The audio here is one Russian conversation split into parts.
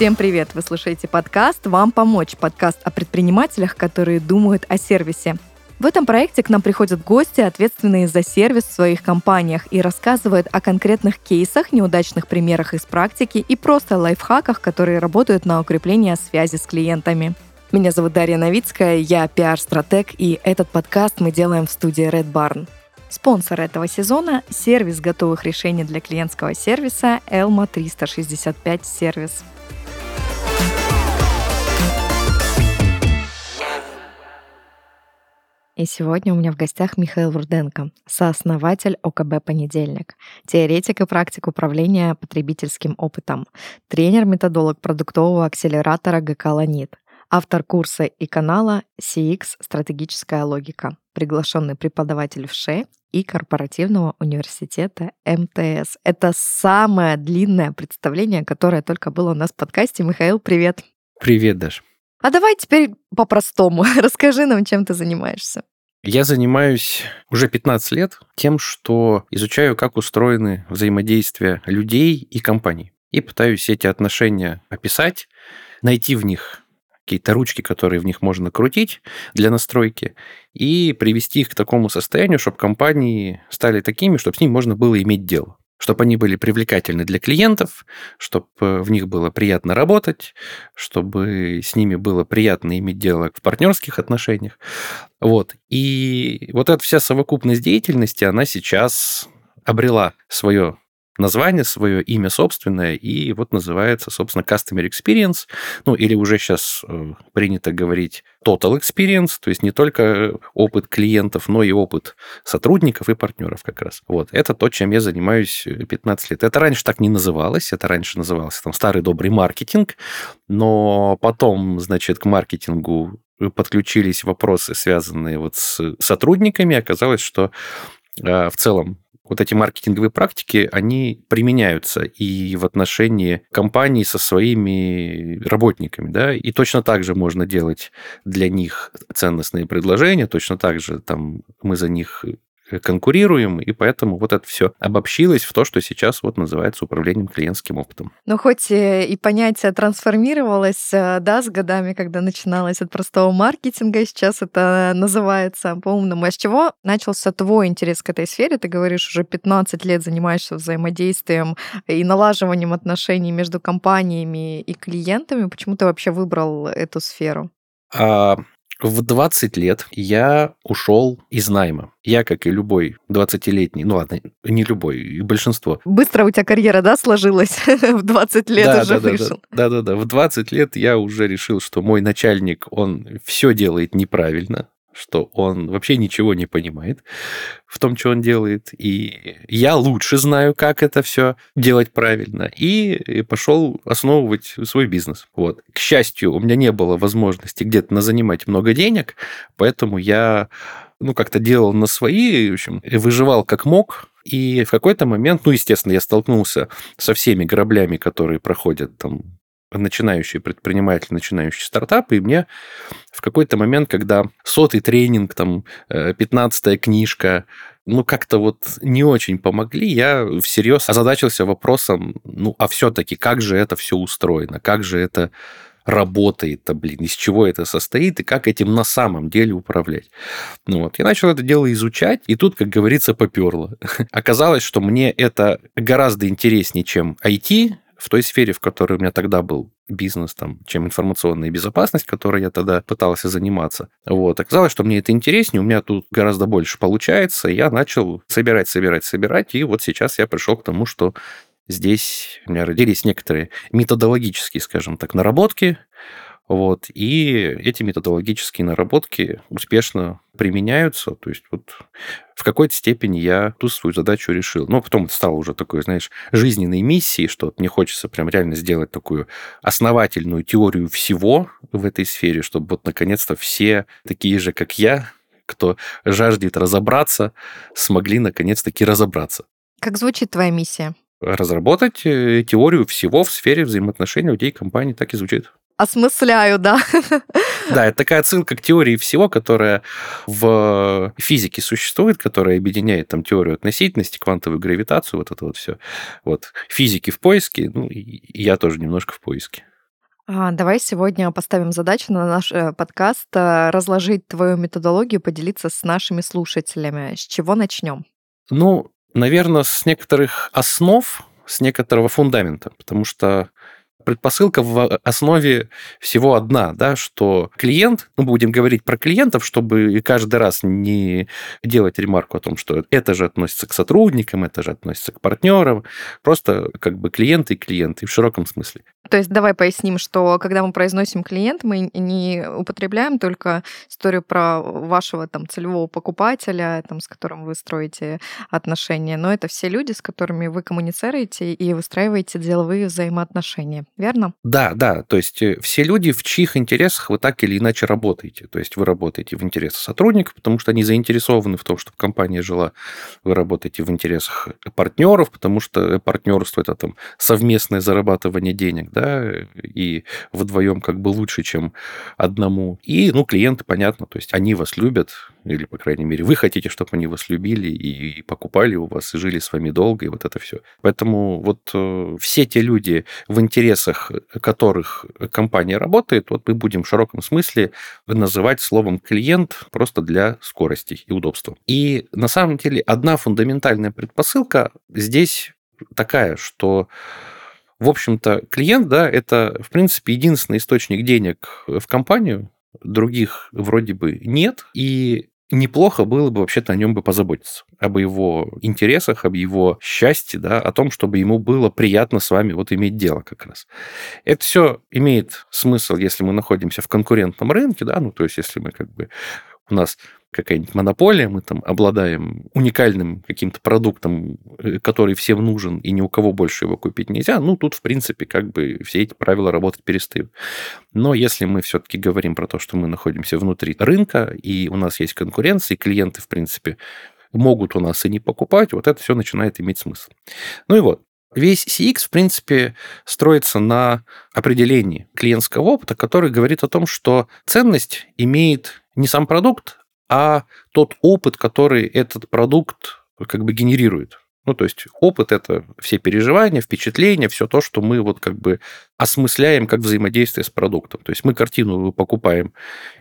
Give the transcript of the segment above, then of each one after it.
Всем привет! Вы слушаете подкаст «Вам помочь» подкаст о предпринимателях, которые думают о сервисе. В этом проекте к нам приходят гости, ответственные за сервис в своих компаниях, и рассказывают о конкретных кейсах, неудачных примерах из практики и просто лайфхаках, которые работают на укрепление связи с клиентами. Меня зовут Дарья Новицкая, я пиар-стратег, и этот подкаст мы делаем в студии Red Barn. Спонсор этого сезона – сервис готовых решений для клиентского сервиса Elma 365 Сервис. И сегодня у меня в гостях Михаил Руденко, сооснователь ОКБ «Понедельник», теоретик и практик управления потребительским опытом, тренер-методолог продуктового акселератора ГК «Ланит», автор курса и канала CX «Стратегическая логика», приглашенный преподаватель в ШЕ и корпоративного университета МТС. Это самое длинное представление, которое только было у нас в подкасте. Михаил, привет. Привет, Даш. А давай теперь по-простому. Расскажи нам, чем ты занимаешься. Я занимаюсь уже 15 лет тем, что изучаю, как устроены взаимодействия людей и компаний. И пытаюсь эти отношения описать, найти в них какие-то ручки, которые в них можно крутить для настройки, и привести их к такому состоянию, чтобы компании стали такими, чтобы с ними можно было иметь дело чтобы они были привлекательны для клиентов, чтобы э, в них было приятно работать, чтобы с ними было приятно иметь дело в партнерских отношениях. Вот. И вот эта вся совокупность деятельности, она сейчас обрела свое название, свое имя собственное, и вот называется, собственно, Customer Experience, ну или уже сейчас э, принято говорить Total Experience, то есть не только опыт клиентов, но и опыт сотрудников и партнеров как раз. Вот, это то, чем я занимаюсь 15 лет. Это раньше так не называлось, это раньше назывался там старый добрый маркетинг, но потом, значит, к маркетингу подключились вопросы, связанные вот с сотрудниками, оказалось, что э, в целом вот эти маркетинговые практики, они применяются и в отношении компаний со своими работниками, да, и точно так же можно делать для них ценностные предложения, точно так же там мы за них конкурируем, и поэтому вот это все обобщилось в то, что сейчас вот называется управлением клиентским опытом. Ну, хоть и понятие трансформировалось, э, да, с годами, когда начиналось от простого маркетинга, и сейчас это называется по-умному. А с чего начался твой интерес к этой сфере? Ты говоришь, уже 15 лет занимаешься взаимодействием и налаживанием отношений между компаниями и клиентами. Почему ты вообще выбрал эту сферу? А, в 20 лет я ушел из найма. Я, как и любой 20-летний, ну ладно, не любой, и большинство. Быстро у тебя карьера, да, сложилась? в 20 лет да, уже да, вышел. Да-да-да, в 20 лет я уже решил, что мой начальник, он все делает неправильно что он вообще ничего не понимает в том, что он делает. И я лучше знаю, как это все делать правильно. И пошел основывать свой бизнес. Вот. К счастью, у меня не было возможности где-то на занимать много денег, поэтому я ну, как-то делал на свои, в общем, выживал как мог, и в какой-то момент, ну, естественно, я столкнулся со всеми граблями, которые проходят там начинающий предприниматель, начинающий стартап, и мне в какой-то момент, когда сотый тренинг, там, э, пятнадцатая книжка, ну, как-то вот не очень помогли, я всерьез озадачился вопросом, ну, а все-таки как же это все устроено, как же это работает-то, блин, из чего это состоит и как этим на самом деле управлять. Ну вот, я начал это дело изучать, и тут, как говорится, поперло. Оказалось, что мне это гораздо интереснее, чем IT, в той сфере, в которой у меня тогда был бизнес, там, чем информационная безопасность, которой я тогда пытался заниматься. Вот. Оказалось, что мне это интереснее, у меня тут гораздо больше получается, я начал собирать, собирать, собирать, и вот сейчас я пришел к тому, что здесь у меня родились некоторые методологические, скажем так, наработки, вот, и эти методологические наработки успешно применяются. То есть вот в какой-то степени я ту свою задачу решил. Но потом это стало уже такой, знаешь, жизненной миссией, что мне хочется прям реально сделать такую основательную теорию всего в этой сфере, чтобы вот наконец-то все такие же, как я, кто жаждет разобраться, смогли наконец-таки разобраться. Как звучит твоя миссия? Разработать э, теорию всего в сфере взаимоотношений людей и компаний. Так и звучит осмысляю, да. Да, это такая отсылка к теории всего, которая в физике существует, которая объединяет там теорию относительности, квантовую гравитацию, вот это вот все. Вот физики в поиске, ну, и я тоже немножко в поиске. А, давай сегодня поставим задачу на наш э, подкаст э, разложить твою методологию, поделиться с нашими слушателями. С чего начнем? Ну, наверное, с некоторых основ, с некоторого фундамента, потому что предпосылка в основе всего одна, да, что клиент, ну, будем говорить про клиентов, чтобы каждый раз не делать ремарку о том, что это же относится к сотрудникам, это же относится к партнерам, просто как бы клиенты и клиенты в широком смысле. То есть давай поясним, что когда мы произносим клиент, мы не употребляем только историю про вашего там целевого покупателя, там, с которым вы строите отношения, но это все люди, с которыми вы коммуницируете и выстраиваете деловые взаимоотношения, верно? Да, да, то есть э, все люди, в чьих интересах вы так или иначе работаете. То есть вы работаете в интересах сотрудников, потому что они заинтересованы в том, чтобы компания жила. Вы работаете в интересах партнеров, потому что партнерство это там совместное зарабатывание денег, да, и вдвоем как бы лучше, чем одному. И, ну, клиенты, понятно, то есть они вас любят, или, по крайней мере, вы хотите, чтобы они вас любили и покупали у вас, и жили с вами долго, и вот это все. Поэтому вот э, все те люди, в интересах которых компания работает, вот мы будем в широком смысле называть словом клиент просто для скорости и удобства. И на самом деле одна фундаментальная предпосылка здесь такая, что в общем-то, клиент, да, это, в принципе, единственный источник денег в компанию, других вроде бы нет, и неплохо было бы вообще-то о нем бы позаботиться, об его интересах, об его счастье, да, о том, чтобы ему было приятно с вами вот иметь дело как раз. Это все имеет смысл, если мы находимся в конкурентном рынке, да, ну, то есть если мы как бы у нас какая-нибудь монополия, мы там обладаем уникальным каким-то продуктом, э, который всем нужен, и ни у кого больше его купить нельзя, ну, тут, в принципе, как бы все эти правила работать перестают. Но если мы все-таки говорим про то, что мы находимся внутри рынка, и у нас есть конкуренция, и клиенты, в принципе, могут у нас и не покупать, вот это все начинает иметь смысл. Ну и вот, Весь CX, в принципе, строится на определении клиентского опыта, который говорит о том, что ценность имеет не сам продукт, а тот опыт, который этот продукт как бы генерирует. Ну, то есть опыт – это все переживания, впечатления, все то, что мы вот как бы осмысляем как взаимодействие с продуктом. То есть мы картину покупаем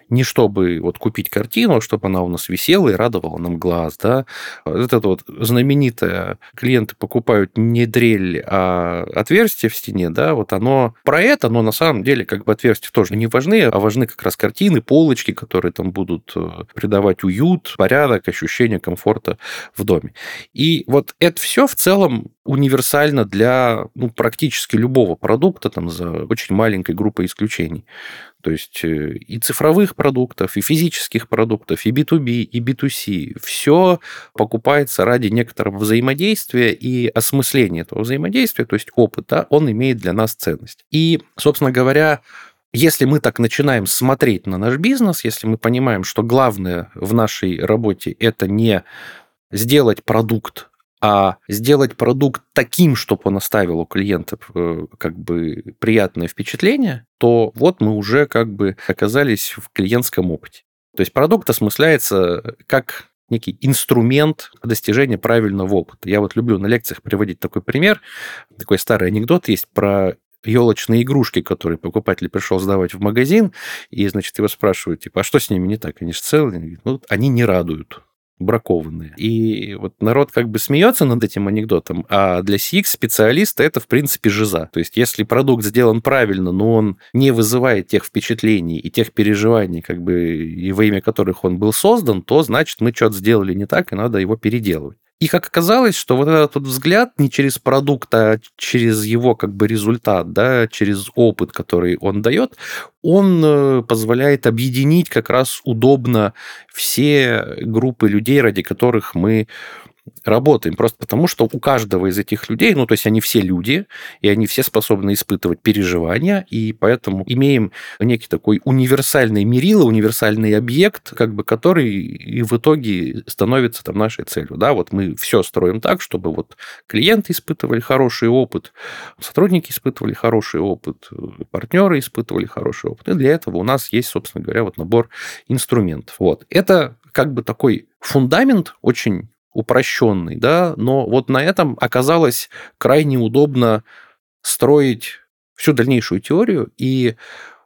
не чтобы вот купить картину, а чтобы она у нас висела и радовала нам глаз, да. Вот это вот знаменитое, клиенты покупают не дрель, а отверстие в стене, да, вот оно про это, но на самом деле как бы отверстия тоже не важны, а важны как раз картины, полочки, которые там будут э, придавать уют, порядок, ощущение комфорта в доме. И вот это все в целом универсально для ну, практически любого продукта, там, за очень маленькой группой исключений. То есть э, и цифровых продуктов, и физических продуктов, и B2B, и B2C. Все покупается ради некоторого взаимодействия и осмысления этого взаимодействия, то есть опыта, он имеет для нас ценность. И, собственно говоря, если мы так начинаем смотреть на наш бизнес, если мы понимаем, что главное в нашей работе это не сделать продукт а сделать продукт таким, чтобы он оставил у клиентов э, как бы приятное впечатление, то вот мы уже как бы оказались в клиентском опыте. То есть продукт осмысляется как некий инструмент достижения правильного опыта. Я вот люблю на лекциях приводить такой пример. Такой старый анекдот есть про елочные игрушки, которые покупатель пришел сдавать в магазин, и, значит, его спрашивают, типа, а что с ними не так? Они же целые? Ну, они не радуют бракованные. И вот народ как бы смеется над этим анекдотом, а для CX-специалиста это, в принципе, жиза. То есть, если продукт сделан правильно, но он не вызывает тех впечатлений и тех переживаний, как бы, и во имя которых он был создан, то, значит, мы что-то сделали не так, и надо его переделывать. И как оказалось, что вот этот вот взгляд не через продукт, а через его как бы результат, да, через опыт, который он дает, он э, позволяет объединить как раз удобно все группы людей, ради которых мы работаем. Просто потому, что у каждого из этих людей, ну, то есть они все люди, и они все способны испытывать переживания, и поэтому имеем некий такой универсальный мерило, универсальный объект, как бы, который и в итоге становится там нашей целью. Да, вот мы все строим так, чтобы вот клиенты испытывали хороший опыт, сотрудники испытывали хороший опыт, партнеры испытывали хороший опыт. И для этого у нас есть, собственно говоря, вот набор инструментов. Вот. Это как бы такой фундамент очень упрощенный, да, но вот на этом оказалось крайне удобно строить всю дальнейшую теорию и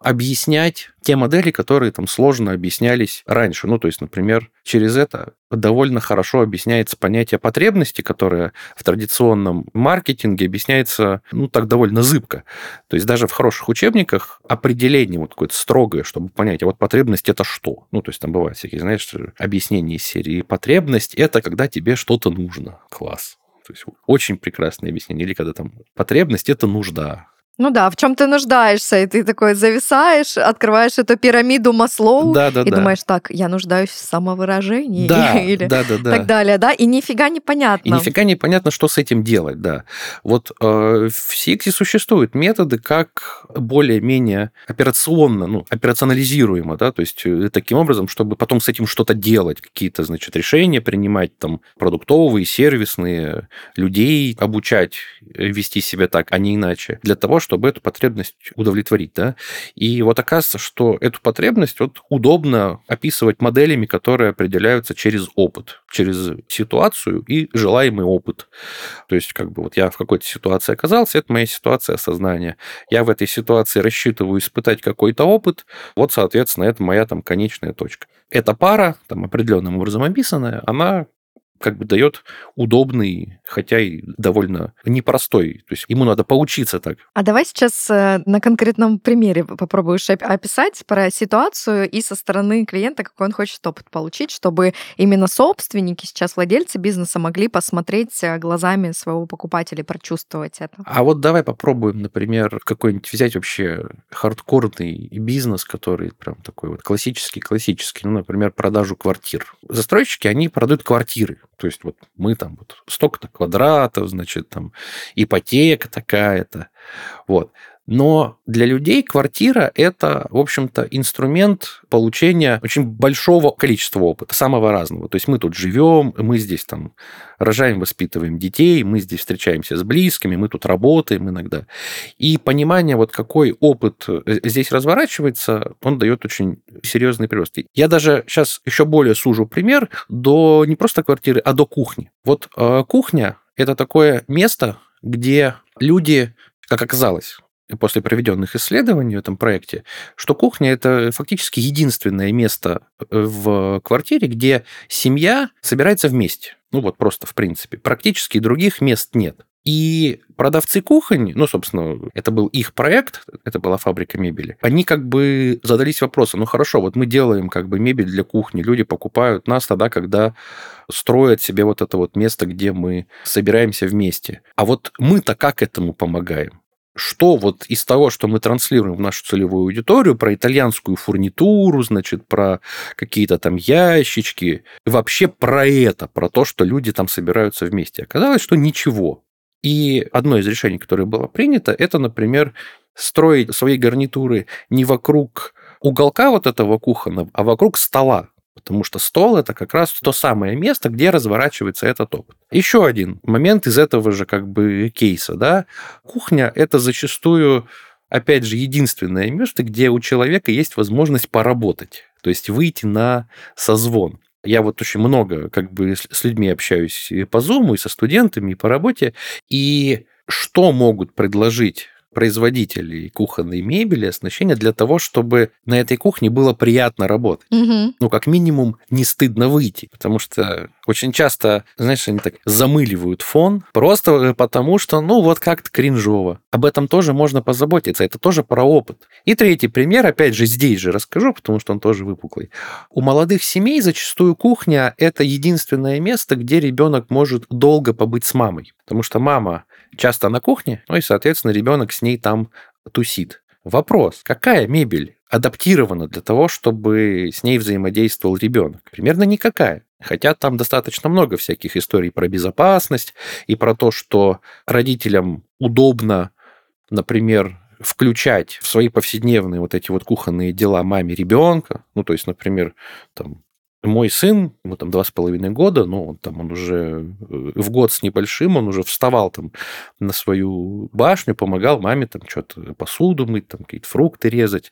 объяснять те модели, которые там сложно объяснялись раньше. Ну, то есть, например, через это довольно хорошо объясняется понятие потребности, которое в традиционном маркетинге объясняется, ну, так довольно зыбко. То есть даже в хороших учебниках определение вот какое-то строгое, чтобы понять, а вот потребность это что? Ну, то есть там бывают всякие, знаешь, объяснения из серии потребность это когда тебе что-то нужно. Класс. То есть очень прекрасное объяснение. Или когда там потребность это нужда. Ну да, в чем ты нуждаешься, и ты такой зависаешь, открываешь эту пирамиду Маслоу да, да, и да. думаешь, так, я нуждаюсь в самовыражении Да, или да, да, да. так далее, да, и нифига не И понятно. нифига не понятно, что с этим делать, да. Вот э, в Сиксе существуют методы, как более-менее операционно, ну, операционализируемо, да, то есть э, таким образом, чтобы потом с этим что-то делать, какие-то, значит, решения принимать, там, продуктовые, сервисные, людей обучать э, вести себя так, а не иначе, для того, чтобы эту потребность удовлетворить, да. И вот оказывается, что эту потребность вот удобно описывать моделями, которые определяются через опыт, через ситуацию и желаемый опыт. То есть, как бы вот я в какой-то ситуации оказался, это моя ситуация осознания. Я в этой ситуации рассчитываю испытать какой-то опыт, вот, соответственно, это моя там конечная точка. Эта пара, там определенным образом описанная, она как бы дает удобный, хотя и довольно непростой. То есть ему надо поучиться так. А давай сейчас э, на конкретном примере попробуешь оп- описать про ситуацию и со стороны клиента, какой он хочет опыт получить, чтобы именно собственники, сейчас владельцы бизнеса, могли посмотреть э, глазами своего покупателя прочувствовать это. А вот давай попробуем, например, какой-нибудь взять вообще хардкорный бизнес, который прям такой вот классический-классический, ну, например, продажу квартир. Застройщики, они продают квартиры. То есть вот мы там вот столько-то квадратов, значит, там ипотека такая-то. Вот. Но для людей квартира – это, в общем-то, инструмент получения очень большого количества опыта, самого разного. То есть мы тут живем, мы здесь там рожаем, воспитываем детей, мы здесь встречаемся с близкими, мы тут работаем иногда. И понимание, вот какой опыт здесь разворачивается, он дает очень серьезный прирост. Я даже сейчас еще более сужу пример до не просто квартиры, а до кухни. Вот э, кухня – это такое место, где люди, как оказалось, после проведенных исследований в этом проекте, что кухня это фактически единственное место в квартире, где семья собирается вместе. Ну вот просто в принципе. Практически других мест нет. И продавцы кухонь, ну, собственно, это был их проект, это была фабрика мебели, они как бы задались вопросом, ну, хорошо, вот мы делаем как бы мебель для кухни, люди покупают нас тогда, когда строят себе вот это вот место, где мы собираемся вместе. А вот мы-то как этому помогаем? Что вот из того, что мы транслируем в нашу целевую аудиторию, про итальянскую фурнитуру, значит, про какие-то там ящички, вообще про это, про то, что люди там собираются вместе. Оказалось, что ничего. И одно из решений, которое было принято, это, например, строить свои гарнитуры не вокруг уголка вот этого кухонного, а вокруг стола. Потому что стол это как раз то самое место, где разворачивается этот опыт. Еще один момент из этого же как бы кейса, да. Кухня это зачастую, опять же, единственное место, где у человека есть возможность поработать, то есть выйти на созвон. Я вот очень много как бы с людьми общаюсь и по Zoom, и со студентами, и по работе. И что могут предложить производителей кухонной мебели, оснащения для того, чтобы на этой кухне было приятно работать. Угу. Ну, как минимум, не стыдно выйти, потому что очень часто, знаешь, они так замыливают фон просто потому, что, ну, вот как-то кринжово. Об этом тоже можно позаботиться, это тоже про опыт. И третий пример, опять же, здесь же расскажу, потому что он тоже выпуклый. У молодых семей зачастую кухня – это единственное место, где ребенок может долго побыть с мамой, потому что мама часто на кухне, ну и, соответственно, ребенок с ней там тусит. Вопрос, какая мебель адаптирована для того, чтобы с ней взаимодействовал ребенок? Примерно никакая. Хотя там достаточно много всяких историй про безопасность и про то, что родителям удобно, например, включать в свои повседневные вот эти вот кухонные дела маме ребенка. Ну, то есть, например, там, мой сын, ему там два с половиной года, ну, он там, он уже в год с небольшим, он уже вставал там на свою башню, помогал маме там что-то посуду мыть, там какие-то фрукты резать,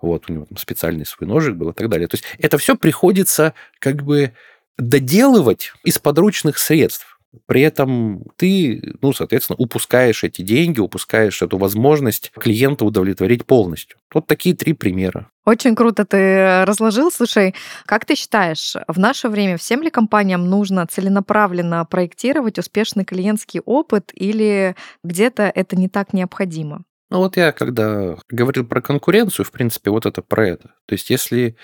вот, у него там специальный свой ножик был и так далее. То есть это все приходится как бы доделывать из подручных средств. При этом ты, ну, соответственно, упускаешь эти деньги, упускаешь эту возможность клиента удовлетворить полностью. Вот такие три примера. Очень круто ты разложил. Слушай, как ты считаешь, в наше время всем ли компаниям нужно целенаправленно проектировать успешный клиентский опыт или где-то это не так необходимо? Ну вот я когда говорил про конкуренцию, в принципе, вот это про это. То есть если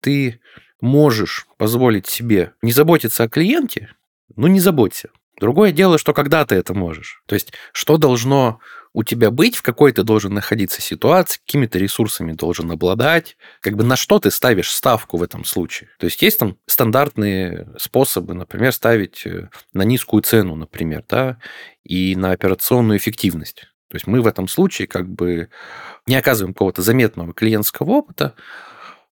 ты можешь позволить себе не заботиться о клиенте, ну не заботься. Другое дело, что когда ты это можешь. То есть что должно у тебя быть, в какой ты должен находиться ситуации, какими ты ресурсами должен обладать, как бы на что ты ставишь ставку в этом случае. То есть есть там стандартные способы, например, ставить э, на низкую цену, например, да, и на операционную эффективность. То есть мы в этом случае как бы не оказываем какого-то заметного клиентского опыта,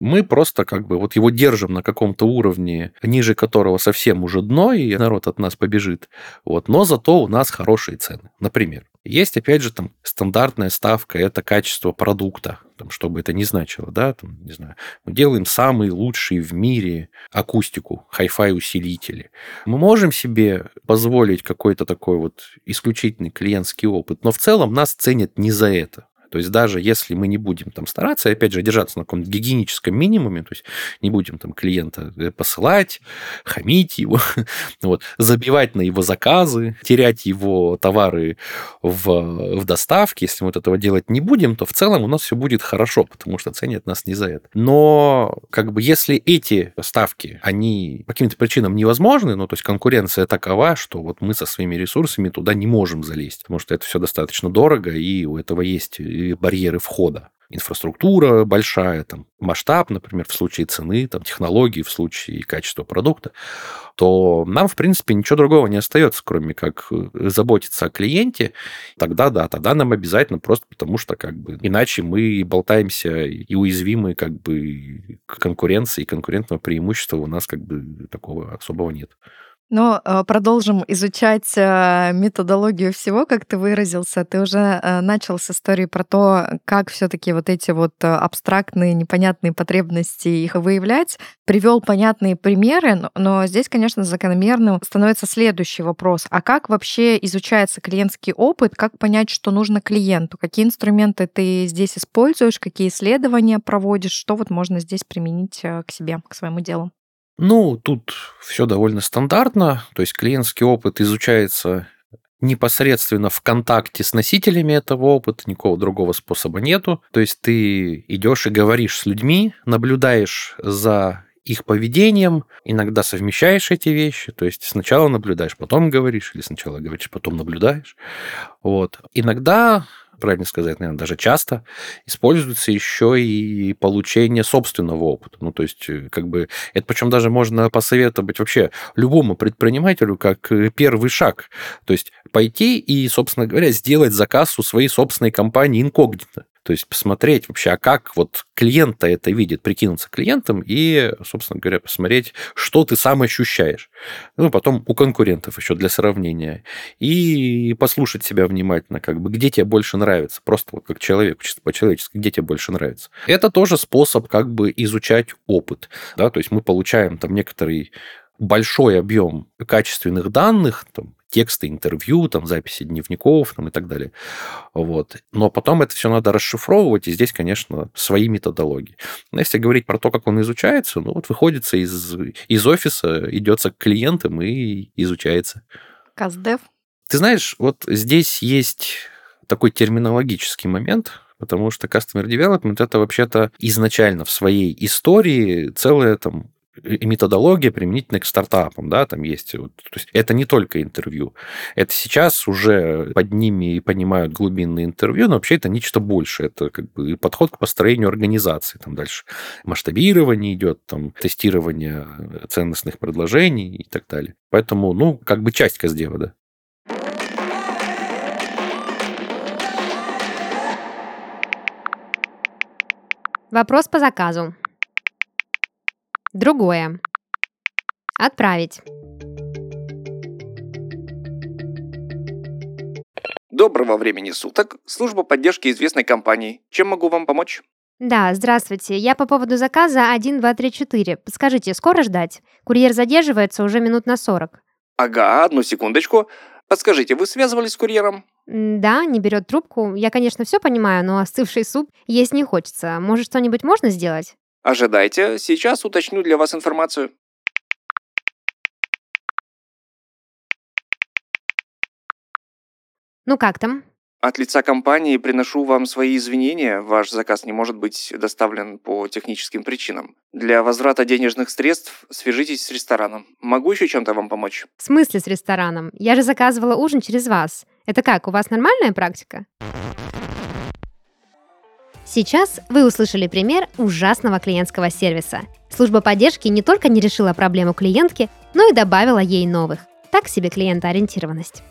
мы просто как бы вот его держим на каком-то уровне, ниже которого совсем уже дно, и народ от нас побежит. Вот. Но зато у нас хорошие цены, например. Есть, опять же, там стандартная ставка, это качество продукта, там, что бы это ни значило, да, там, не знаю, мы делаем самые лучшие в мире акустику, хай-фай усилители. Мы можем себе позволить какой-то такой вот исключительный клиентский опыт, но в целом нас ценят не за это. То есть даже если мы не будем там стараться, опять же, держаться на каком-то гигиеническом минимуме, то есть не будем там клиента э, посылать, хамить его, вот, забивать на его заказы, терять его товары в, в доставке, если мы вот этого делать не будем, то в целом у нас все будет хорошо, потому что ценят нас не за это. Но как бы если эти ставки, они по каким-то причинам невозможны, ну то есть конкуренция такова, что вот мы со своими ресурсами туда не можем залезть, потому что это все достаточно дорого, и у этого есть барьеры входа. Инфраструктура большая, там, масштаб, например, в случае цены, там, технологии, в случае качества продукта, то нам, в принципе, ничего другого не остается, кроме как э, заботиться о клиенте. Тогда, да, тогда нам обязательно просто потому, что как бы иначе мы болтаемся и уязвимы как бы к конкуренции, и конкурентного преимущества у нас как бы такого особого нет. Но э, продолжим изучать э, методологию всего, как ты выразился. Ты уже э, начал с истории про то, как все-таки вот эти вот абстрактные, непонятные потребности их выявлять. Привел понятные примеры, но здесь, конечно, закономерным становится следующий вопрос. А как вообще изучается клиентский опыт? Как понять, что нужно клиенту? Какие инструменты ты здесь используешь? Какие исследования проводишь? Что вот можно здесь применить к себе, к своему делу? Ну, тут все довольно стандартно, то есть клиентский опыт изучается непосредственно в контакте с носителями этого опыта, никакого другого способа нету. То есть ты идешь и говоришь с людьми, наблюдаешь за их поведением, иногда совмещаешь эти вещи, то есть сначала наблюдаешь, потом говоришь, или сначала говоришь, потом наблюдаешь. Вот. Иногда правильно сказать, наверное, даже часто, используется еще и получение собственного опыта. Ну, то есть, э, как бы, это причем даже можно посоветовать вообще любому предпринимателю как э, первый шаг. То есть, пойти и, собственно говоря, сделать заказ у своей собственной компании инкогнито. То есть посмотреть вообще, а как вот клиента это видит, прикинуться клиентом и, собственно говоря, посмотреть, что ты сам ощущаешь. Ну, потом у конкурентов еще для сравнения. И послушать себя внимательно, как бы, где тебе больше нравится. Просто вот как человек, чисто по-человечески, где тебе больше нравится. Это тоже способ как бы изучать опыт. Да? То есть мы получаем там некоторый большой объем качественных данных, там, тексты, интервью, там, записи дневников там, и так далее. Вот. Но потом это все надо расшифровывать, и здесь, конечно, свои методологии. Но если говорить про то, как он изучается, ну вот выходится из, из офиса, идется к клиентам и изучается. Каздев? Ты знаешь, вот здесь есть такой терминологический момент, потому что Customer Development это вообще-то изначально в своей истории целая там и методология применительно к стартапам, да, там есть, вот, то есть это не только интервью, это сейчас уже под ними понимают глубинные интервью, но вообще это нечто большее, это как бы подход к построению организации, там дальше масштабирование идет, там тестирование ценностных предложений и так далее. Поэтому, ну, как бы часть Каздева, да. Вопрос по заказу. Другое. Отправить. Доброго времени суток. Служба поддержки известной компании. Чем могу вам помочь? Да, здравствуйте. Я по поводу заказа 1, 2, 3, 4. Подскажите, скоро ждать? Курьер задерживается уже минут на 40. Ага, одну секундочку. Подскажите, вы связывались с курьером? М, Да, не берет трубку. Я, конечно, все понимаю, но остывший суп есть не хочется. Может, что-нибудь можно сделать? Ожидайте, сейчас уточню для вас информацию. Ну как там? От лица компании приношу вам свои извинения. Ваш заказ не может быть доставлен по техническим причинам. Для возврата денежных средств свяжитесь с рестораном. Могу еще чем-то вам помочь? В смысле с рестораном? Я же заказывала ужин через вас. Это как, у вас нормальная практика? Сейчас вы услышали пример ужасного клиентского сервиса. Служба поддержки не только не решила проблему клиентки, но и добавила ей новых. Так себе клиентоориентированность.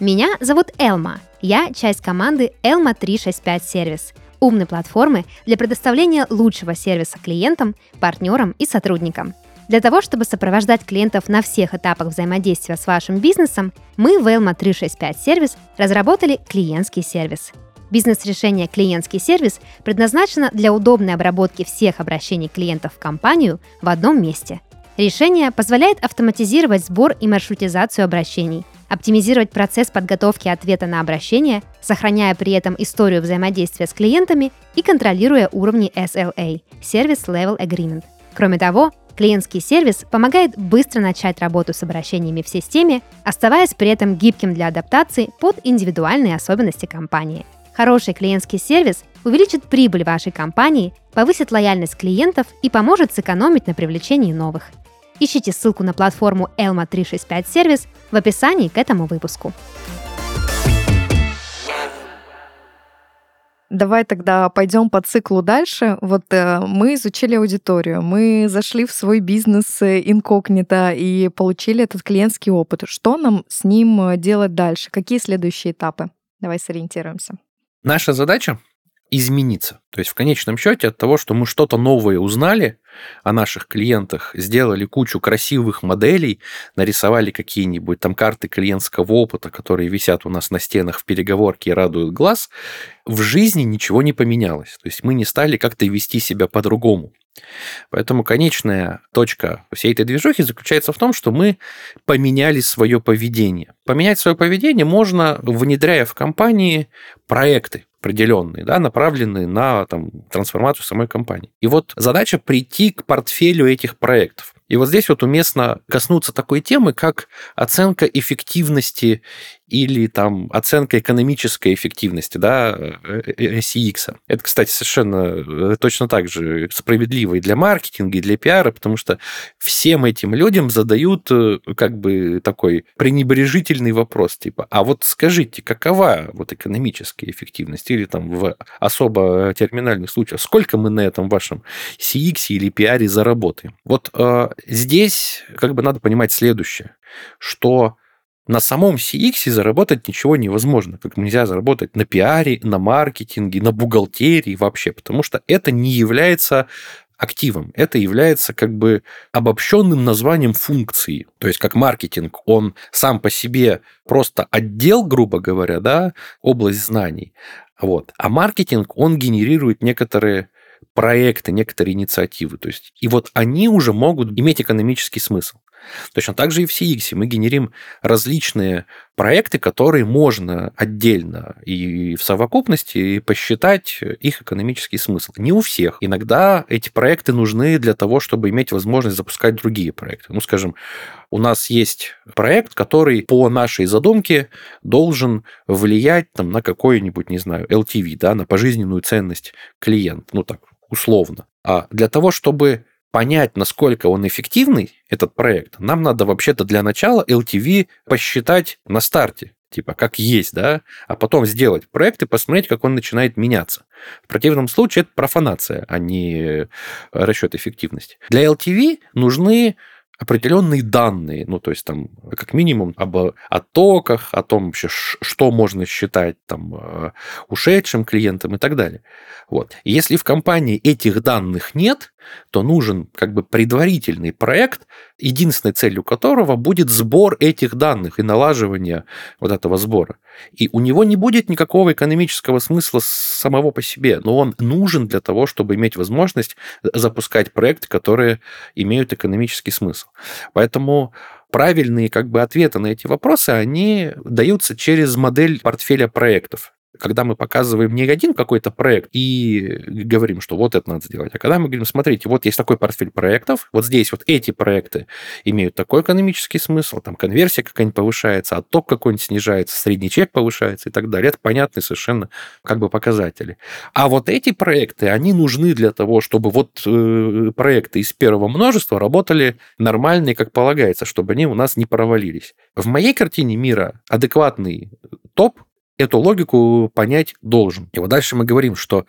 Меня зовут Элма. Я часть команды Elma 365 сервис умной платформы для предоставления лучшего сервиса клиентам, партнерам и сотрудникам. Для того, чтобы сопровождать клиентов на всех этапах взаимодействия с вашим бизнесом, мы в Elma 365 сервис разработали клиентский сервис. Бизнес-решение «Клиентский сервис» предназначено для удобной обработки всех обращений клиентов в компанию в одном месте. Решение позволяет автоматизировать сбор и маршрутизацию обращений, оптимизировать процесс подготовки ответа на обращение, сохраняя при этом историю взаимодействия с клиентами и контролируя уровни SLA – Service Level Agreement. Кроме того, клиентский сервис помогает быстро начать работу с обращениями в системе, оставаясь при этом гибким для адаптации под индивидуальные особенности компании. Хороший клиентский сервис увеличит прибыль вашей компании, повысит лояльность клиентов и поможет сэкономить на привлечении новых. Ищите ссылку на платформу Elma 365 сервис в описании к этому выпуску. Давай тогда пойдем по циклу дальше. Вот э, мы изучили аудиторию, мы зашли в свой бизнес э, инкогнито и получили этот клиентский опыт. Что нам с ним э, делать дальше? Какие следующие этапы? Давай сориентируемся. Наша задача измениться. То есть в конечном счете от того, что мы что-то новое узнали о наших клиентах, сделали кучу красивых моделей, нарисовали какие-нибудь там карты клиентского опыта, которые висят у нас на стенах в переговорке и радуют глаз, в жизни ничего не поменялось. То есть мы не стали как-то вести себя по-другому. Поэтому конечная точка всей этой движухи заключается в том, что мы поменяли свое поведение. Поменять свое поведение можно, внедряя в компании проекты определенные, да, направленные на там, трансформацию самой компании. И вот задача прийти к портфелю этих проектов. И вот здесь вот уместно коснуться такой темы, как оценка эффективности или там оценка экономической эффективности, да, CX. Это, кстати, совершенно точно так же справедливо и для маркетинга, и для пиара, потому что всем этим людям задают как бы такой пренебрежительный вопрос, типа, а вот скажите, какова вот экономическая эффективность или там в особо терминальных случаях, сколько мы на этом вашем CX или пиаре заработаем? Вот э, здесь как бы надо понимать следующее, что на самом CX заработать ничего невозможно, как нельзя заработать на пиаре, на маркетинге, на бухгалтерии вообще, потому что это не является активом. Это является как бы обобщенным названием функции. То есть как маркетинг, он сам по себе просто отдел, грубо говоря, да, область знаний. Вот. А маркетинг, он генерирует некоторые проекты, некоторые инициативы. То есть, и вот они уже могут иметь экономический смысл. Точно так же и в CX мы генерим различные проекты, которые можно отдельно и в совокупности посчитать их экономический смысл. Не у всех. Иногда эти проекты нужны для того, чтобы иметь возможность запускать другие проекты. Ну, скажем, у нас есть проект, который по нашей задумке должен влиять там, на какой-нибудь, не знаю, LTV, да, на пожизненную ценность клиента, ну так, условно. А для того, чтобы понять, насколько он эффективный, этот проект, нам надо вообще-то для начала LTV посчитать на старте типа как есть, да, а потом сделать проект и посмотреть, как он начинает меняться. В противном случае это профанация, а не расчет эффективности. Для LTV нужны определенные данные, ну, то есть там как минимум об оттоках, о том вообще, что можно считать там э, ушедшим клиентам и так далее. Вот. Если в компании этих данных нет, то нужен как бы предварительный проект, единственной целью которого будет сбор этих данных и налаживание вот этого сбора. И у него не будет никакого экономического смысла самого по себе, но он нужен для того, чтобы иметь возможность запускать проекты, которые имеют экономический смысл. Поэтому правильные как бы ответы на эти вопросы, они даются через модель портфеля проектов когда мы показываем не один какой-то проект и говорим, что вот это надо сделать, а когда мы говорим, смотрите, вот есть такой портфель проектов, вот здесь вот эти проекты имеют такой экономический смысл, там конверсия какая-нибудь повышается, отток какой-нибудь снижается, средний чек повышается и так далее. Это понятные совершенно как бы показатели. А вот эти проекты, они нужны для того, чтобы вот э, проекты из первого множества работали нормально и как полагается, чтобы они у нас не провалились. В моей картине мира адекватный топ эту логику понять должен. И вот дальше мы говорим, что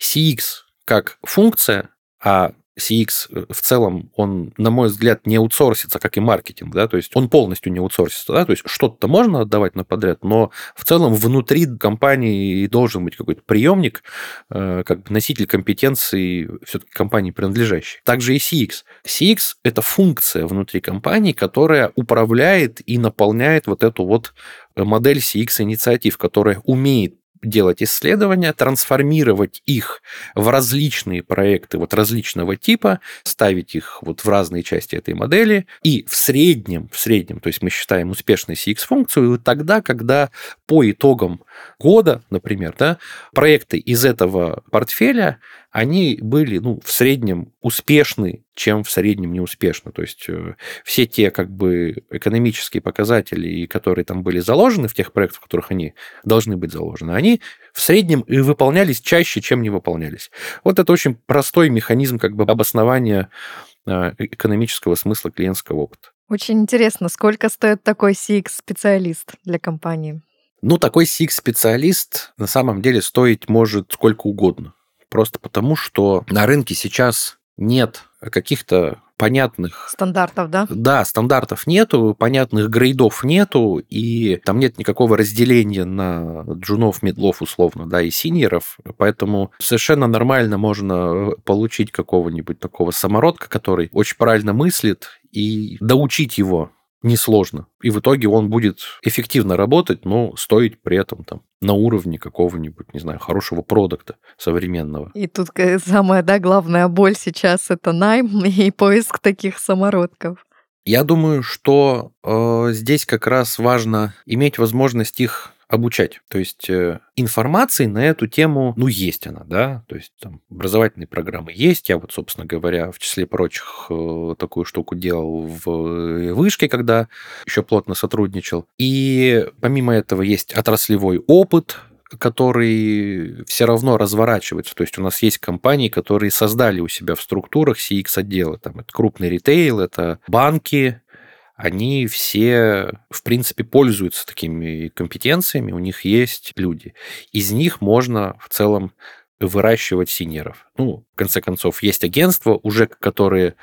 CX как функция, а CX э, в целом, он, на мой взгляд, не аутсорсится, как и маркетинг, да, то есть он полностью не аутсорсится, да, то есть что-то можно отдавать на подряд, но в целом внутри компании должен быть какой-то приемник, э, как бы носитель компетенции все-таки компании принадлежащей. Также и CX. CX – это функция внутри компании, которая управляет и наполняет вот эту вот модель CX-инициатив, которая умеет делать исследования, трансформировать их в различные проекты вот различного типа, ставить их вот в разные части этой модели, и в среднем, в среднем, то есть мы считаем успешной CX-функцию тогда, когда по итогам года, например, да, проекты из этого портфеля они были ну, в среднем успешны, чем в среднем неуспешны. То есть э, все те как бы экономические показатели, которые там были заложены в тех проектах, в которых они должны быть заложены, они в среднем и выполнялись чаще, чем не выполнялись. Вот это очень простой механизм как бы обоснования э, экономического смысла клиентского опыта. Очень интересно, сколько стоит такой CX-специалист для компании? Ну, такой CX-специалист на самом деле стоить может сколько угодно. Просто потому, что на рынке сейчас нет каких-то понятных... Стандартов, да? Да, стандартов нету, понятных грейдов нету, и там нет никакого разделения на джунов, медлов, условно, да, и синьеров, поэтому совершенно нормально можно получить какого-нибудь такого самородка, который очень правильно мыслит, и доучить его несложно. И в итоге он будет эффективно работать, но стоить при этом там на уровне какого-нибудь, не знаю, хорошего продукта современного. И тут самая, да, главная боль сейчас это найм и поиск таких самородков. Я думаю, что э, здесь как раз важно иметь возможность их обучать. То есть э, информации на эту тему, ну, есть она, да, то есть там образовательные программы есть. Я вот, собственно говоря, в числе прочих э, такую штуку делал в э, вышке, когда еще плотно сотрудничал. И помимо этого есть отраслевой опыт, который все равно разворачивается. То есть у нас есть компании, которые создали у себя в структурах CX-отделы. Там это крупный ритейл, это банки, они все, в принципе, пользуются такими компетенциями, у них есть люди. Из них можно в целом выращивать синеров. Ну, в конце концов, есть агентства уже, которые,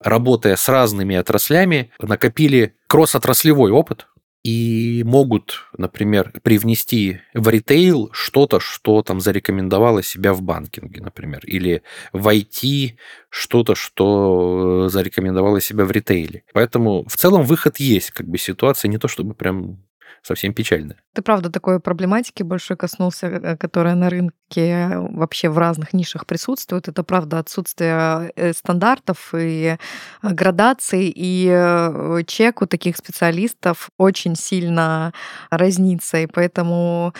работая с разными отраслями, накопили кросс-отраслевой опыт, и могут, например, привнести в ритейл что-то, что там зарекомендовало себя в банкинге, например, или в IT что-то, что зарекомендовало себя в ритейле. Поэтому в целом выход есть, как бы ситуация не то чтобы прям совсем печальная. Ты правда такой проблематики больше коснулся, э, которая на рынке вообще в разных нишах присутствует. Это правда отсутствие э, стандартов и э, градаций, и чек у таких специалистов очень сильно разнится, и поэтому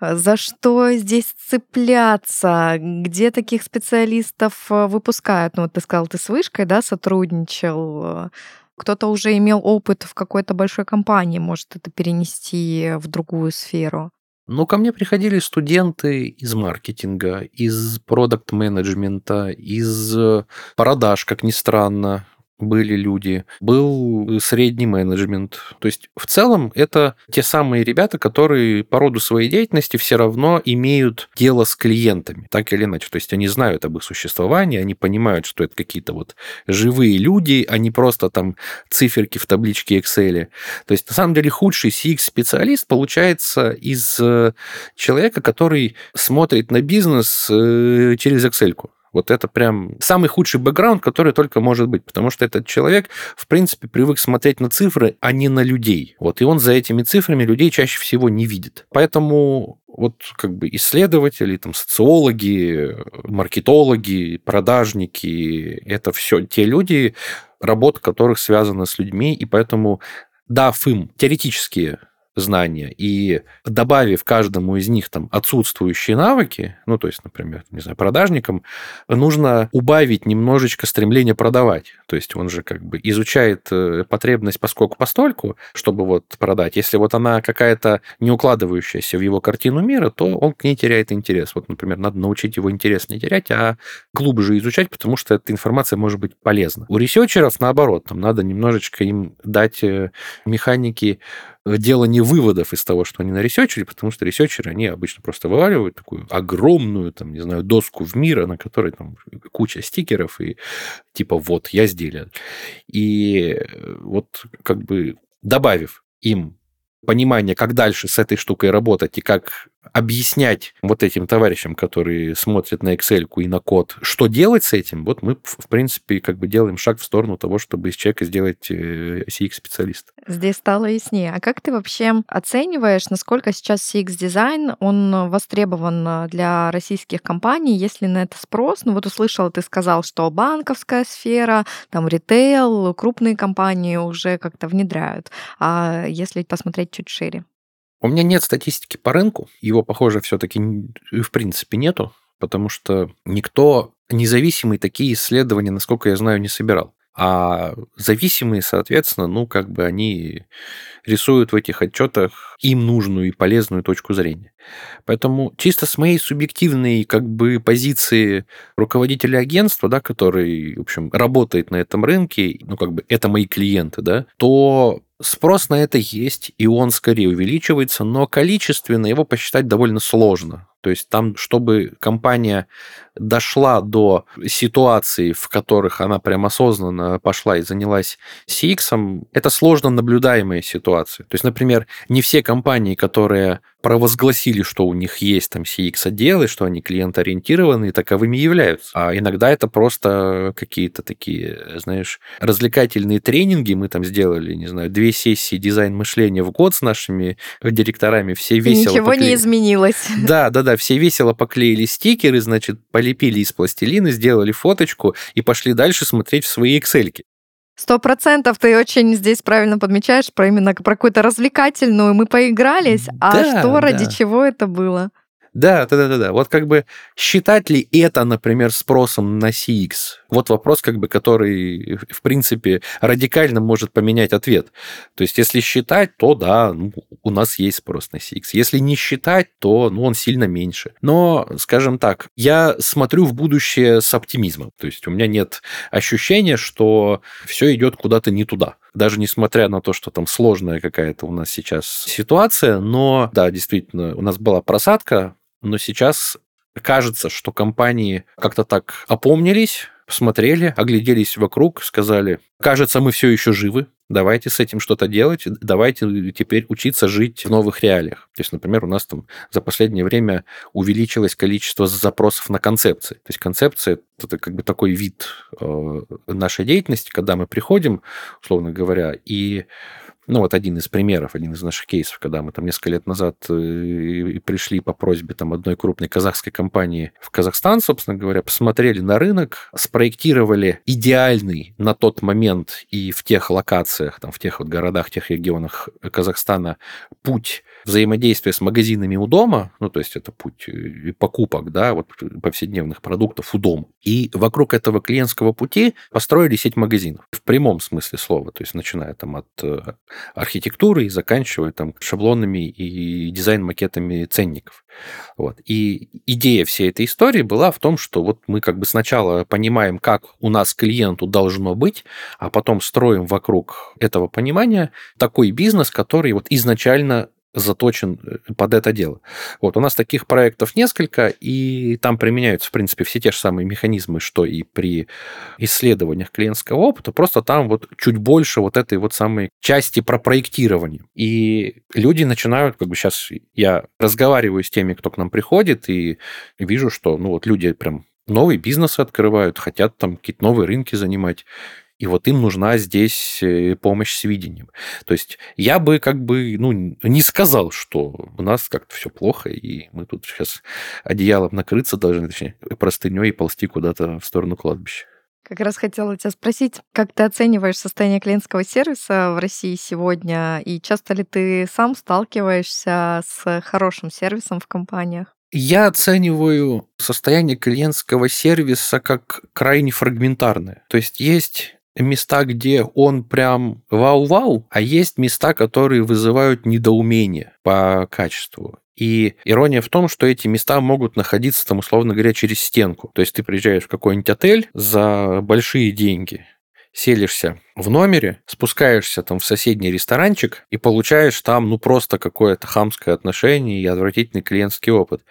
за что здесь цепляться? Где таких специалистов выпускают? Ну, вот ты сказал, ты с вышкой, да, сотрудничал кто-то уже имел опыт в какой-то большой компании, может это перенести в другую сферу. Ну, ко мне приходили студенты из маркетинга, из продукт-менеджмента, из э, продаж, как ни странно были люди, был средний менеджмент. То есть в целом это те самые ребята, которые по роду своей деятельности все равно имеют дело с клиентами, так или иначе. То есть они знают об их существовании, они понимают, что это какие-то вот живые люди, а не просто там циферки в табличке Excel. То есть на самом деле худший CX-специалист получается из э, человека, который смотрит на бизнес э, через Excel. -ку. Вот это прям самый худший бэкграунд, который только может быть, потому что этот человек, в принципе, привык смотреть на цифры, а не на людей. Вот, и он за этими цифрами людей чаще всего не видит. Поэтому вот как бы исследователи, там, социологи, маркетологи, продажники, это все те люди, работа которых связана с людьми, и поэтому дав им теоретические знания и добавив каждому из них там отсутствующие навыки, ну, то есть, например, не знаю, продажникам, нужно убавить немножечко стремление продавать. То есть он же как бы изучает э, потребность поскольку постольку, чтобы вот продать. Если вот она какая-то не укладывающаяся в его картину мира, то он к ней теряет интерес. Вот, например, надо научить его интерес не терять, а глубже изучать, потому что эта информация может быть полезна. У researcher ов, наоборот, там надо немножечко им дать э, механики делания выводов из того, что они на research или, потому что researcher ы, они обычно просто вываливают такую огромную, там, не знаю, доску в Miro, на которой там куча стикеров, и типа вот, я сделал. И вот как бы добавив им понимание, как дальше с этой штукой работать и как объяснять вот этим товарищам, которые смотрят на Excel и на код, что делать с этим, вот мы, в принципе, как бы делаем шаг в сторону того, чтобы из человека сделать. Э, Здесь стало яснее. А как ты вообще оцениваешь, насколько сейчас CX-дизайн, он востребован для российских компаний, если на это спрос? Ну вот услышал, ты сказал, что банковская сфера, там ритейл, крупные компании уже как-то внедряют. А если посмотреть чуть шире? У меня нет статистики по рынку, его, похоже, все-таки в принципе нету, потому что никто независимый такие исследования, насколько я знаю, не собирал. А зависимые, соответственно, ну, как бы они рисуют в этих отчетах им нужную и полезную точку зрения. Поэтому чисто с моей субъективной как бы позиции руководителя агентства, да, который, в общем, работает на этом рынке, ну, как бы это мои клиенты, да, то Спрос на это есть, и он скорее увеличивается, но количественно его посчитать довольно сложно. То есть там, чтобы компания дошла до ситуации, в которых она прям осознанно пошла и занялась CX, это сложно наблюдаемая ситуация. То есть, например, не все компании, которые провозгласили, что у них есть там CX-отделы, что они клиент-ориентированные, таковыми являются. А иногда это просто какие-то такие, знаешь, развлекательные тренинги. Мы там сделали, не знаю, две сессии дизайн мышления в год с нашими директорами. Все весело Ничего поклеили. не изменилось. Да, да, да. Все весело поклеили стикеры, значит, полепили из пластилина, сделали фоточку и пошли дальше смотреть в свои Excel. Сто процентов ты очень здесь правильно подмечаешь про именно про какую-то развлекательную. Мы поигрались, а да, что ради да. чего это было? Да, да, да, да. Вот как бы считать ли это, например, спросом на CX? Вот вопрос, как бы, который, в принципе, радикально может поменять ответ. То есть, если считать, то да, ну, у нас есть спрос на CX. Если не считать, то ну, он сильно меньше. Но, скажем так, я смотрю в будущее с оптимизмом. То есть, у меня нет ощущения, что все идет куда-то не туда даже несмотря на то, что там сложная какая-то у нас сейчас ситуация, но да, действительно, у нас была просадка, но сейчас кажется, что компании как-то так опомнились, посмотрели, огляделись вокруг, сказали, кажется, мы все еще живы, давайте с этим что-то делать, давайте теперь учиться жить в новых реалиях. То есть, например, у нас там за последнее время увеличилось количество запросов на концепции. То есть концепция – это как бы такой вид э, нашей деятельности, когда мы приходим, условно говоря, и ну, вот один из примеров, один из наших кейсов, когда мы там несколько лет назад э, пришли по просьбе там одной крупной казахской компании в Казахстан, собственно говоря, посмотрели на рынок, спроектировали идеальный на тот момент и в тех локациях, там, в тех вот городах, тех регионах Казахстана путь взаимодействия с магазинами у дома, ну, то есть это путь э, покупок, да, вот повседневных продуктов у дома. И вокруг этого клиентского пути построили сеть магазинов в прямом смысле слова, то есть начиная там от э, архитектуры и заканчивая там шаблонами и дизайн-макетами ценников. Вот. И идея всей этой истории была в том, что вот мы как бы сначала понимаем, как у нас клиенту должно быть, а потом строим вокруг этого понимания такой бизнес, который вот изначально заточен э, под это дело. Вот, у нас таких проектов несколько, и там применяются, в принципе, все те же самые механизмы, что и при исследованиях клиентского опыта, просто там вот чуть больше вот этой вот самой части про проектирование. И люди начинают, как бы сейчас я разговариваю с теми, кто к нам приходит, и вижу, что, ну, вот люди прям новые бизнесы открывают, хотят там какие-то новые рынки занимать и вот им нужна здесь э, помощь с видением. То есть я бы как бы ну, не сказал, что у нас как-то все плохо, и мы тут сейчас одеялом накрыться должны, точнее, простыней и ползти куда-то в сторону кладбища. Как раз хотела тебя спросить, как ты оцениваешь состояние клиентского сервиса в России сегодня, и часто ли ты сам сталкиваешься с хорошим сервисом в компаниях? Я оцениваю состояние клиентского сервиса как крайне фрагментарное. То есть есть места, где он прям вау-вау, а есть места, которые вызывают недоумение по качеству. И ирония в том, что эти места могут находиться там, условно говоря, через стенку. То есть ты приезжаешь в какой-нибудь отель за большие деньги, селишься в номере, спускаешься там в соседний ресторанчик и получаешь там ну просто какое-то хамское отношение и отвратительный клиентский опыт.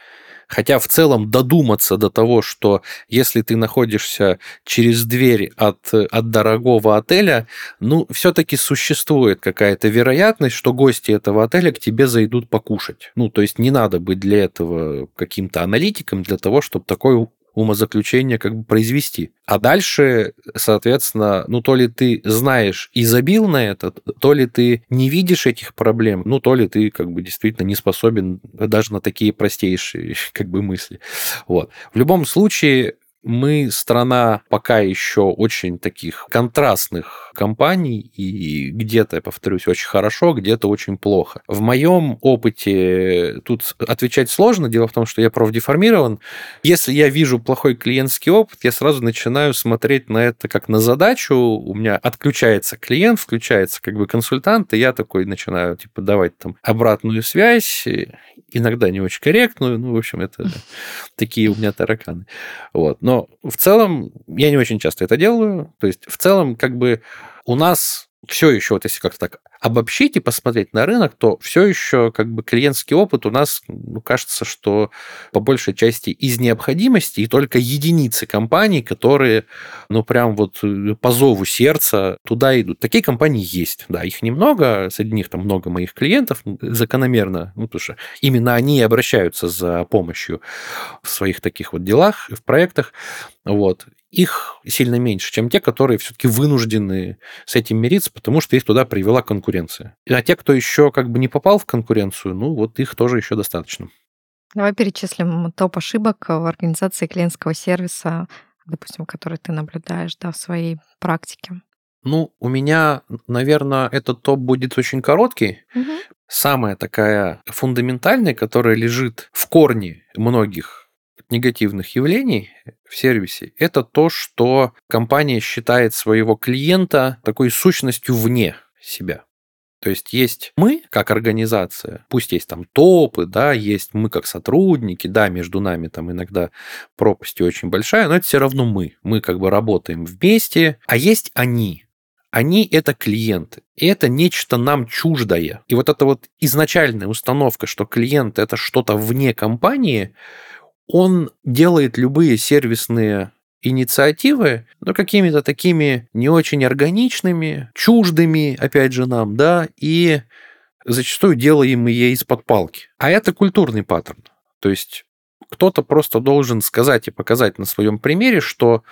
Хотя в целом додуматься до того, что если ты находишься через дверь от, от дорогого отеля, ну, все-таки существует какая-то вероятность, что гости этого отеля к тебе зайдут покушать. Ну, то есть не надо быть для этого каким-то аналитиком для того, чтобы такой умозаключение как бы произвести. А дальше, соответственно, ну то ли ты знаешь и забил на это, то ли ты не видишь этих проблем, ну то ли ты как бы действительно не способен даже на такие простейшие как бы мысли. Вот. В любом случае, мы страна пока еще очень таких контрастных компаний, и где-то, я повторюсь, очень хорошо, где-то очень плохо. В моем опыте тут отвечать сложно. Дело в том, что я профдеформирован. Если я вижу плохой клиентский опыт, я сразу начинаю смотреть на это как на задачу. У меня отключается клиент, включается как бы консультант, и я такой начинаю типа давать там обратную связь, иногда не очень корректную, ну, в общем, это такие у меня тараканы. Вот. Но в целом я не очень часто это делаю. То есть в целом как бы у нас все еще, вот если как-то так обобщить и посмотреть на рынок, то все еще как бы клиентский опыт у нас, ну, кажется, что по большей части из необходимости и только единицы компаний, которые, ну, прям вот э, по зову сердца туда идут. Такие компании есть, да, их немного, среди них там много моих клиентов, закономерно, ну, потому что именно они обращаются за помощью в своих таких вот делах, в проектах, вот их сильно меньше, чем те, которые все-таки вынуждены с этим мириться, потому что их туда привела конкуренция. А те, кто еще как бы не попал в конкуренцию, ну вот их тоже еще достаточно. Давай перечислим топ ошибок в организации клиентского сервиса, допустим, который ты наблюдаешь да, в своей практике. Ну, у меня, наверное, этот топ будет очень короткий. Угу. Самая такая фундаментальная, которая лежит в корне многих негативных явлений в сервисе – это то, что компания считает своего клиента такой сущностью вне себя. То есть есть мы как организация, пусть есть там топы, да, есть мы как сотрудники, да, между нами там иногда пропасть очень большая, но это все равно мы. Мы как бы работаем вместе, а есть они, они это клиенты. И это нечто нам чуждое. И вот эта вот изначальная установка, что клиент это что-то вне компании, он делает любые сервисные инициативы, но какими-то такими не очень органичными, чуждыми, опять же, нам, да, и зачастую делаем ее из-под палки. А это культурный паттерн. То есть кто-то просто должен сказать и показать на своем примере, что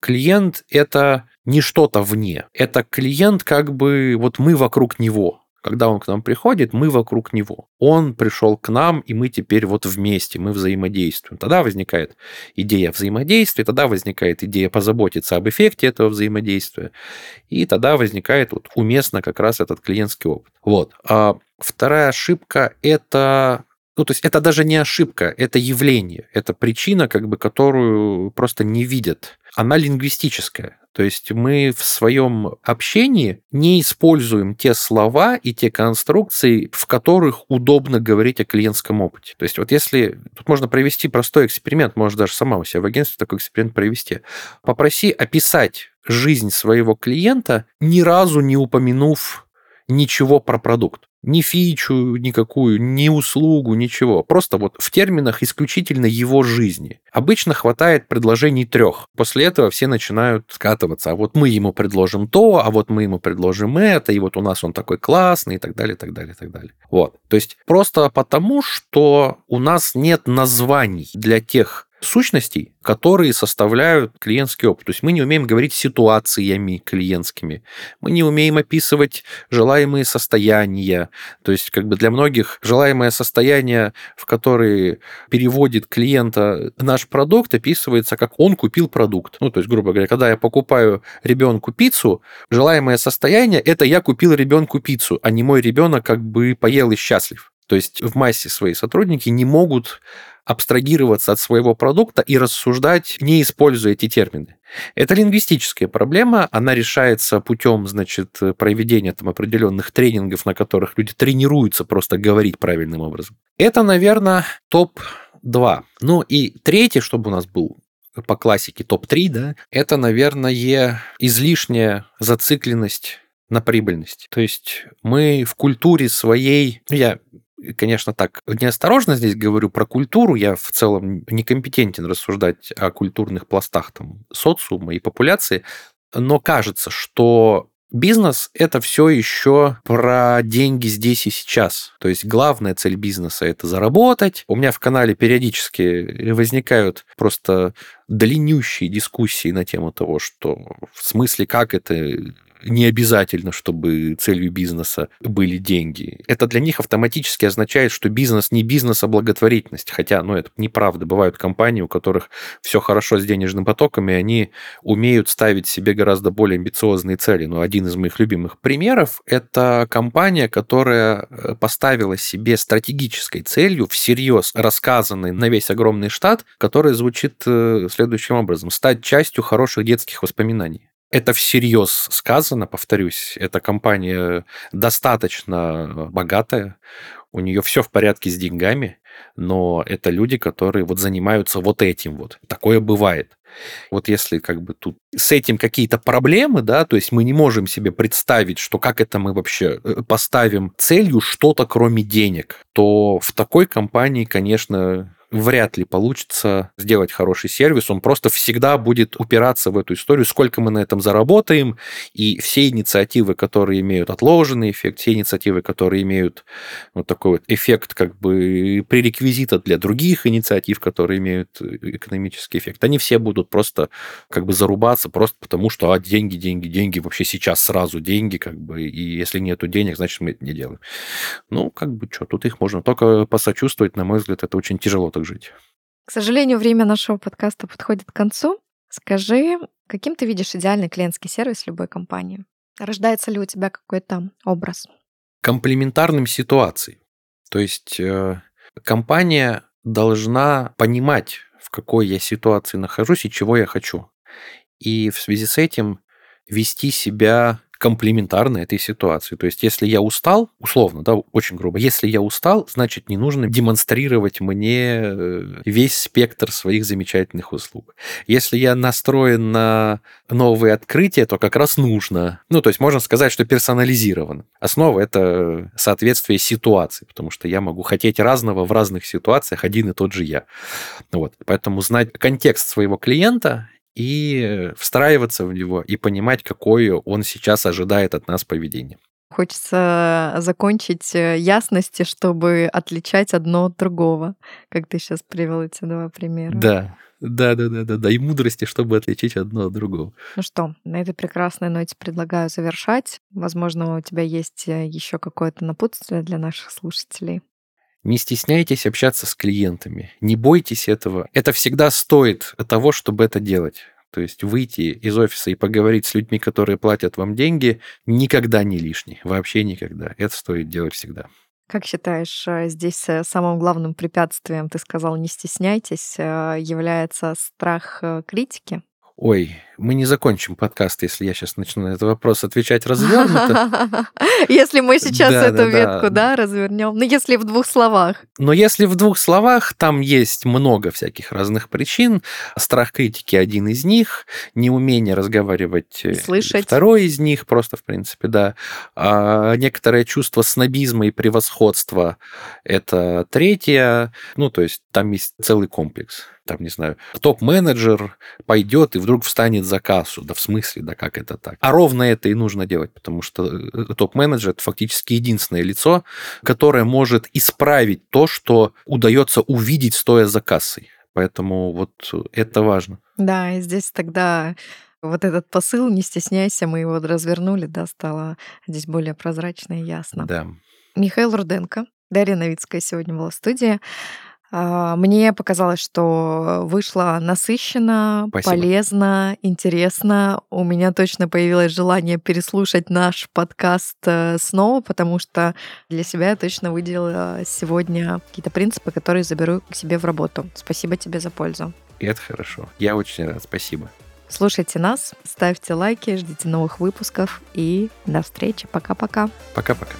клиент это не что-то вне. Это клиент как бы вот мы вокруг него. Когда он к нам приходит, мы вокруг него. Он пришел к нам, и мы теперь вот вместе, мы взаимодействуем. Тогда возникает идея взаимодействия, тогда возникает идея позаботиться об эффекте этого взаимодействия, и тогда возникает вот уместно как раз этот клиентский опыт. Вот. А вторая ошибка – это ну, то есть это даже не ошибка, это явление, это причина, как бы, которую просто не видят. Она лингвистическая. То есть мы в своем общении не используем те слова и те конструкции, в которых удобно говорить о клиентском опыте. То есть вот если... Тут можно провести простой эксперимент, можно даже сама у себя в агентстве такой эксперимент провести. Попроси описать жизнь своего клиента, ни разу не упомянув ничего про продукт. Ни фичу никакую, ни услугу, ничего. Просто вот в терминах исключительно его жизни. Обычно хватает предложений трех. После этого все начинают скатываться. А вот мы ему предложим то, а вот мы ему предложим это, и вот у нас он такой классный, и так далее, и так далее, и так далее. Вот. То есть просто потому, что у нас нет названий для тех сущностей, которые составляют клиентский опыт. То есть мы не умеем говорить ситуациями клиентскими, мы не умеем описывать желаемые состояния. То есть как бы для многих желаемое состояние, в которое переводит клиента наш продукт, описывается как он купил продукт. Ну, то есть, грубо говоря, когда я покупаю ребенку пиццу, желаемое состояние – это я купил ребенку пиццу, а не мой ребенок как бы поел и счастлив. То есть в массе свои сотрудники не могут абстрагироваться от своего продукта и рассуждать, не используя эти термины. Это лингвистическая проблема, она решается путем, значит, проведения там определенных тренингов, на которых люди тренируются просто говорить правильным образом. Это, наверное, топ-2. Ну и третий, чтобы у нас был по классике топ-3, да, это, наверное, излишняя зацикленность на прибыльность. То есть мы в культуре своей, ну, я конечно, так неосторожно здесь говорю про культуру. Я в целом некомпетентен рассуждать о культурных пластах там, социума и популяции. Но кажется, что Бизнес – это все еще про деньги здесь и сейчас. То есть главная цель бизнеса – это заработать. У меня в канале периодически возникают просто длиннющие дискуссии на тему того, что в смысле, как это не обязательно, чтобы целью бизнеса были деньги. Это для них автоматически означает, что бизнес не бизнес, а благотворительность. Хотя, ну, это неправда. Бывают компании, у которых все хорошо с денежным потоком, и они умеют ставить себе гораздо более амбициозные цели. Но один из моих любимых примеров – это компания, которая э, поставила себе стратегической целью, всерьез рассказанной на весь огромный штат, которая звучит э, следующим образом – стать частью хороших детских воспоминаний это всерьез сказано, повторюсь, эта компания достаточно богатая, у нее все в порядке с деньгами, но это люди, которые вот занимаются вот этим вот. Такое бывает. Вот если как бы тут с этим какие-то проблемы, да, то есть мы не можем себе представить, что как это мы вообще э, поставим целью что-то кроме денег, то в такой компании, конечно, вряд ли получится сделать хороший сервис. Он просто всегда будет упираться в эту историю, сколько мы на этом заработаем, и все инициативы, которые имеют отложенный эффект, все инициативы, которые имеют вот такой вот эффект как бы пререквизита для других инициатив, которые имеют экономический эффект, они все будут просто как бы зарубаться просто потому, что а, деньги, деньги, деньги, вообще сейчас сразу деньги, как бы, и если нету денег, значит, мы это не делаем. Ну, как бы что, тут их можно только посочувствовать, на мой взгляд, это очень тяжело так жить. К сожалению, время нашего подкаста подходит к концу. Скажи, каким ты видишь идеальный клиентский сервис любой компании? Рождается ли у тебя какой-то образ? Комплементарным ситуацией. То есть э, компания должна понимать, в какой я ситуации нахожусь и чего я хочу. И в связи с этим вести себя комплементарно этой ситуации. То есть, если я устал, условно, да, очень грубо, если я устал, значит, не нужно демонстрировать мне э, весь спектр своих замечательных услуг. Если я настроен на новые открытия, то как раз нужно. Ну, то есть, можно сказать, что персонализирован. Основа – это соответствие ситуации, потому что я могу хотеть разного в разных ситуациях, один и тот же я. Вот. Поэтому знать контекст своего клиента и встраиваться в него и понимать, какое он сейчас ожидает от нас поведение. Хочется закончить э, ясности, чтобы отличать одно от другого, как ты сейчас привел эти два примера. Да, да, да, да, да, да, и мудрости, чтобы отличить одно от другого. Ну что, на этой прекрасной ноте предлагаю завершать. Возможно, у тебя есть э, еще какое-то напутствие для наших слушателей. Не стесняйтесь общаться с клиентами, не бойтесь этого. Это всегда стоит того, чтобы это делать. То есть выйти из офиса и поговорить с людьми, которые платят вам деньги, никогда не лишний. Вообще никогда. Это стоит делать всегда. Как считаешь, э, здесь э, самым главным препятствием, ты сказал, не стесняйтесь, э, является страх критики? Ой, мы не закончим подкаст, если я сейчас начну на этот вопрос отвечать развернуто. Если мы сейчас эту ветку, да, развернем. Ну, если в двух словах. Но если в двух словах, там есть много всяких разных причин. Страх критики один из них, неумение разговаривать э, слышать. второй из них, просто, в принципе, да. А некоторое чувство снобизма и превосходства – это третье. Ну, то есть там есть целый комплекс там, не знаю, топ-менеджер пойдет и вдруг встанет за кассу. Да в смысле, да как это так? А ровно это и нужно делать, потому что э, топ-менеджер – это фактически единственное лицо, которое может исправить то, что удается увидеть, стоя за кассой. Поэтому вот это важно. Да, и здесь тогда вот этот посыл, не стесняйся, мы его развернули, да, стало здесь более прозрачно и ясно. Да. Михаил Руденко, Дарья Новицкая сегодня была в студии. А, мне показалось, что вышло насыщенно, Спасибо. полезно, интересно. У меня точно появилось желание переслушать наш подкаст э, снова, потому что для себя я точно выделила сегодня какие-то принципы, которые заберу к себе в работу. Спасибо тебе за пользу. Это хорошо. Я очень рад. Спасибо. Слушайте нас, ставьте лайки, ждите новых выпусков и до встречи. Пока-пока. Пока-пока.